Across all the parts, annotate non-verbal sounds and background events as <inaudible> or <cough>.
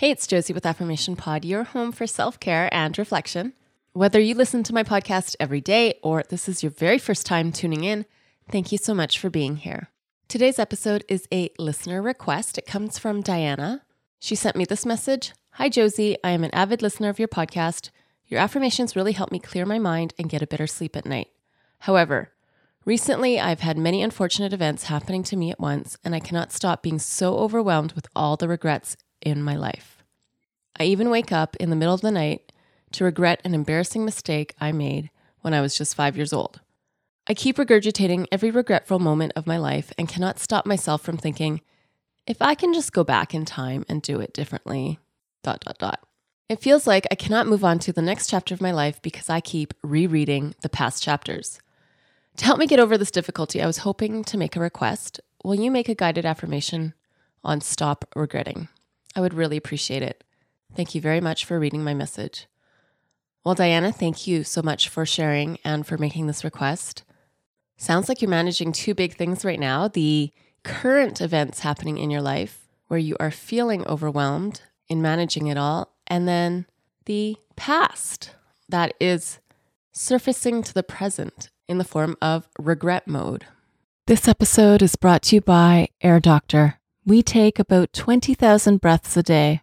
Hey, it's Josie with Affirmation Pod, your home for self care and reflection. Whether you listen to my podcast every day or this is your very first time tuning in, thank you so much for being here. Today's episode is a listener request. It comes from Diana. She sent me this message Hi, Josie. I am an avid listener of your podcast. Your affirmations really help me clear my mind and get a better sleep at night. However, recently I've had many unfortunate events happening to me at once, and I cannot stop being so overwhelmed with all the regrets in my life. I even wake up in the middle of the night to regret an embarrassing mistake I made when I was just five years old. I keep regurgitating every regretful moment of my life and cannot stop myself from thinking, if I can just go back in time and do it differently, dot, dot, dot. It feels like I cannot move on to the next chapter of my life because I keep rereading the past chapters. To help me get over this difficulty, I was hoping to make a request. Will you make a guided affirmation on stop regretting? I would really appreciate it. Thank you very much for reading my message. Well, Diana, thank you so much for sharing and for making this request. Sounds like you're managing two big things right now the current events happening in your life where you are feeling overwhelmed in managing it all, and then the past that is surfacing to the present in the form of regret mode. This episode is brought to you by Air Doctor. We take about 20,000 breaths a day.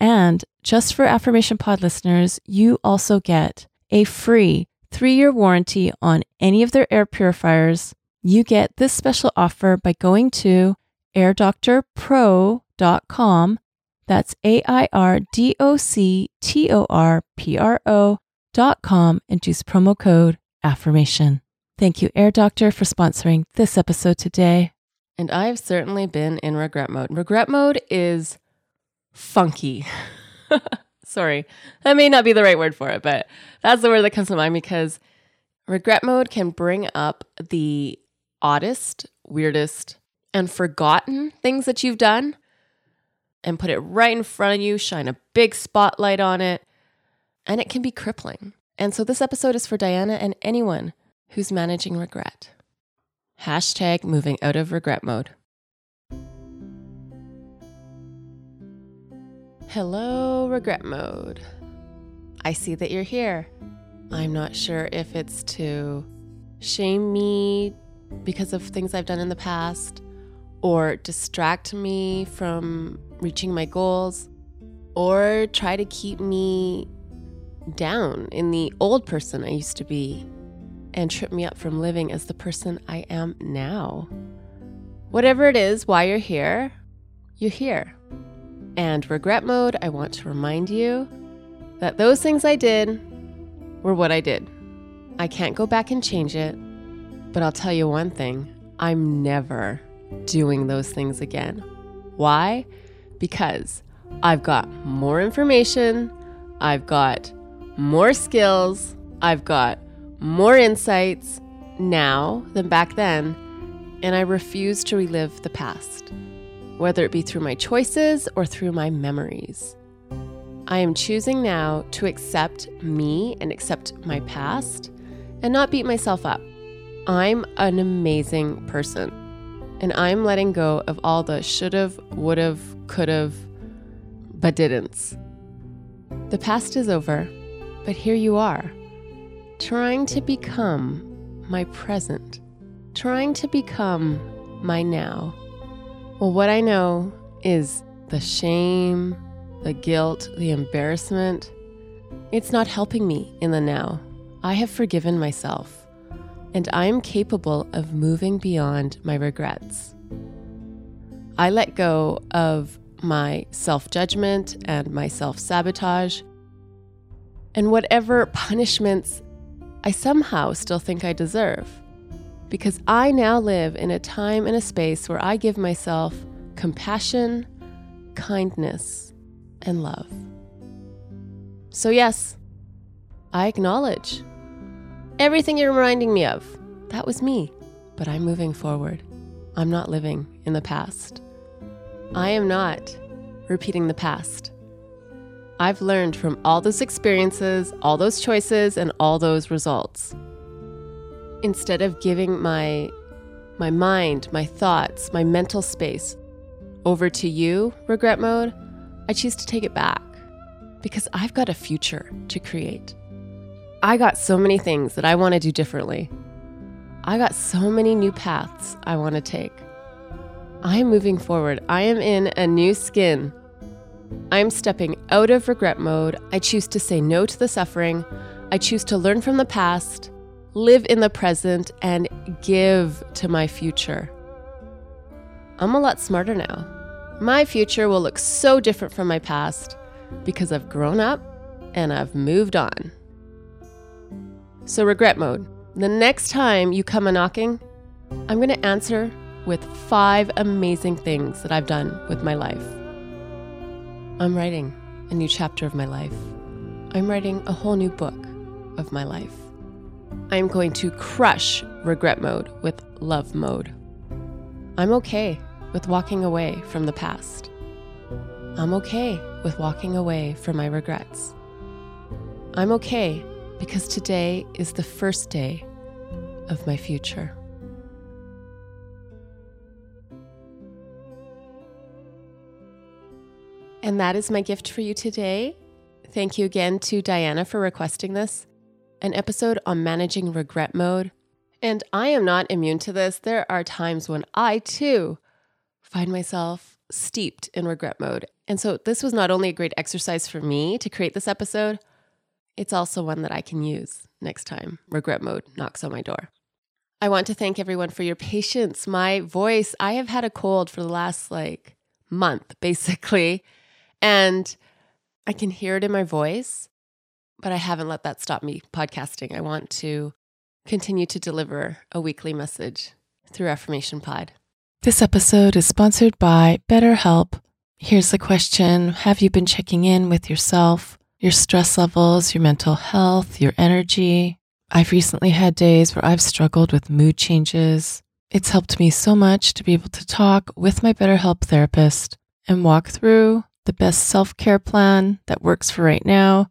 And just for Affirmation Pod listeners, you also get a free three year warranty on any of their air purifiers. You get this special offer by going to airdoctorpro.com. That's A I R D O C T O R P R O.com and use promo code AFFIRMATION. Thank you, Air Doctor, for sponsoring this episode today. And I've certainly been in regret mode. Regret mode is funky. <laughs> Sorry, that may not be the right word for it, but that's the word that comes to mind because regret mode can bring up the oddest, weirdest, and forgotten things that you've done and put it right in front of you, shine a big spotlight on it, and it can be crippling. And so this episode is for Diana and anyone who's managing regret. Hashtag moving out of regret mode. Hello, regret mode. I see that you're here. I'm not sure if it's to shame me because of things I've done in the past, or distract me from reaching my goals or try to keep me down in the old person I used to be and trip me up from living as the person I am now. Whatever it is, why you're here, you're here. And regret mode, I want to remind you that those things I did were what I did. I can't go back and change it, but I'll tell you one thing I'm never doing those things again. Why? Because I've got more information, I've got more skills, I've got more insights now than back then, and I refuse to relive the past, whether it be through my choices or through my memories. I am choosing now to accept me and accept my past and not beat myself up. I'm an amazing person, and I'm letting go of all the should've, would've, could've, but didn'ts. The past is over, but here you are, trying to become my present, trying to become my now. Well, what I know is the shame, the guilt, the embarrassment, it's not helping me in the now. I have forgiven myself, and I am capable of moving beyond my regrets. I let go of my self judgment and my self sabotage, and whatever <laughs> punishments I somehow still think I deserve. Because I now live in a time and a space where I give myself compassion, kindness, and love. So, yes, I acknowledge everything you're reminding me of. That was me, but I'm moving forward. I'm not living in the past. I am not repeating the past. I've learned from all those experiences, all those choices, and all those results. Instead of giving my my mind, my thoughts, my mental space over to you, regret mode, I choose to take it back because I've got a future to create. I got so many things that I want to do differently. I got so many new paths I want to take. I am moving forward. I am in a new skin I'm stepping out of regret mode. I choose to say no to the suffering. I choose to learn from the past, live in the present, and give to my future. I'm a lot smarter now. My future will look so different from my past because I've grown up and I've moved on. So, regret mode. The next time you come a knocking, I'm going to answer with five amazing things that I've done with my life. I'm writing a new chapter of my life. I'm writing a whole new book of my life. I'm going to crush regret mode with love mode. I'm okay with walking away from the past. I'm okay with walking away from my regrets. I'm okay because today is the first day of my future. And that is my gift for you today. Thank you again to Diana for requesting this an episode on managing regret mode. And I am not immune to this. There are times when I too find myself steeped in regret mode. And so this was not only a great exercise for me to create this episode, it's also one that I can use next time regret mode knocks on my door. I want to thank everyone for your patience. My voice, I have had a cold for the last like month, <laughs> basically. And I can hear it in my voice, but I haven't let that stop me podcasting. I want to continue to deliver a weekly message through Affirmation Pod. This episode is sponsored by BetterHelp. Here's the question Have you been checking in with yourself, your stress levels, your mental health, your energy? I've recently had days where I've struggled with mood changes. It's helped me so much to be able to talk with my BetterHelp therapist and walk through the best self care plan that works for right now.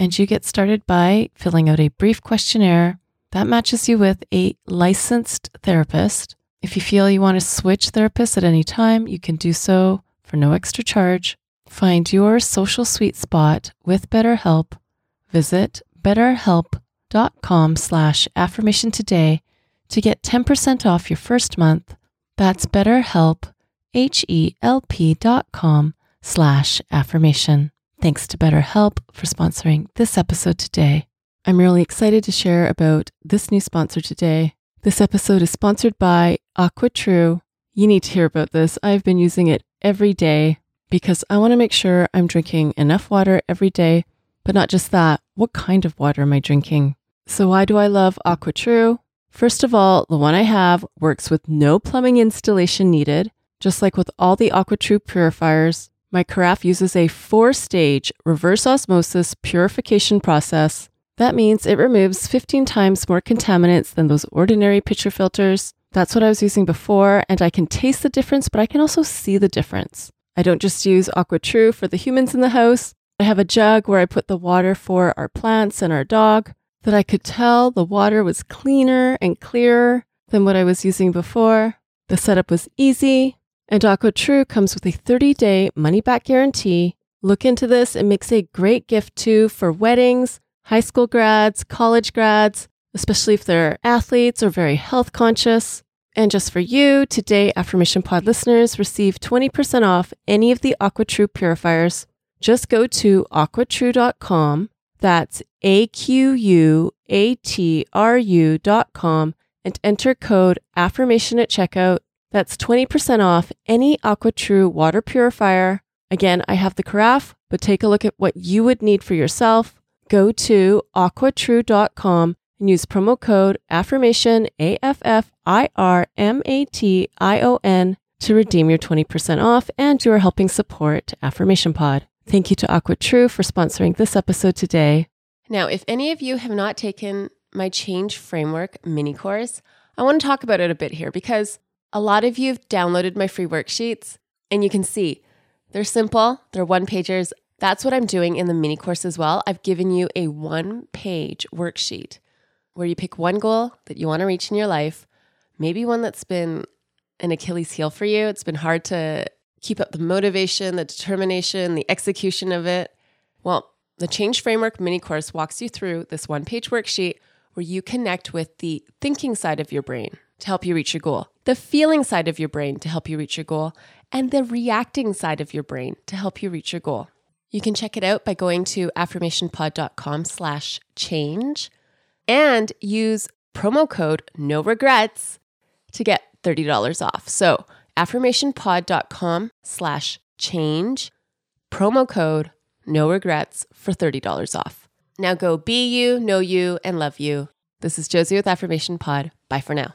and you get started by filling out a brief questionnaire that matches you with a licensed therapist. If you feel you want to switch therapists at any time, you can do so for no extra charge. Find your social sweet spot with BetterHelp. Visit betterhelp.com slash affirmation today to get 10% off your first month. That's betterhelp, H-E-L-P dot com slash affirmation. Thanks to BetterHelp for sponsoring this episode today. I'm really excited to share about this new sponsor today. This episode is sponsored by AquaTrue. You need to hear about this. I've been using it every day because I want to make sure I'm drinking enough water every day, but not just that. What kind of water am I drinking? So, why do I love AquaTrue? First of all, the one I have works with no plumbing installation needed. Just like with all the AquaTrue purifiers, my carafe uses a four stage reverse osmosis purification process. That means it removes 15 times more contaminants than those ordinary pitcher filters. That's what I was using before, and I can taste the difference, but I can also see the difference. I don't just use AquaTrue for the humans in the house. I have a jug where I put the water for our plants and our dog that I could tell the water was cleaner and clearer than what I was using before. The setup was easy, and AquaTrue comes with a 30 day money back guarantee. Look into this, it makes a great gift too for weddings, high school grads, college grads, especially if they're athletes or very health conscious. And just for you, today Affirmation Pod listeners receive 20% off any of the AquaTrue purifiers. Just go to aquatrue.com, that's A Q U A T R U.com, and enter code affirmation at checkout that's 20% off any AquaTrue water purifier. Again, I have the carafe, but take a look at what you would need for yourself. Go to aquatrue.com and use promo code affirmation A F F I R M A T I O N to redeem your 20% off and you are helping support Affirmation Pod. Thank you to AquaTrue for sponsoring this episode today. Now, if any of you have not taken my Change Framework mini course, I want to talk about it a bit here because a lot of you have downloaded my free worksheets and you can see they're simple, they're one pagers. That's what I'm doing in the mini course as well. I've given you a one page worksheet where you pick one goal that you want to reach in your life, maybe one that's been an Achilles heel for you. It's been hard to keep up the motivation, the determination, the execution of it. Well, the Change Framework mini course walks you through this one page worksheet where you connect with the thinking side of your brain to help you reach your goal, the feeling side of your brain to help you reach your goal, and the reacting side of your brain to help you reach your goal. You can check it out by going to affirmationpod.com slash change and use promo code no regrets to get $30 off. So affirmationpod.com slash change, promo code no regrets for $30 off. Now go be you, know you, and love you. This is Josie with Affirmation Pod. Bye for now.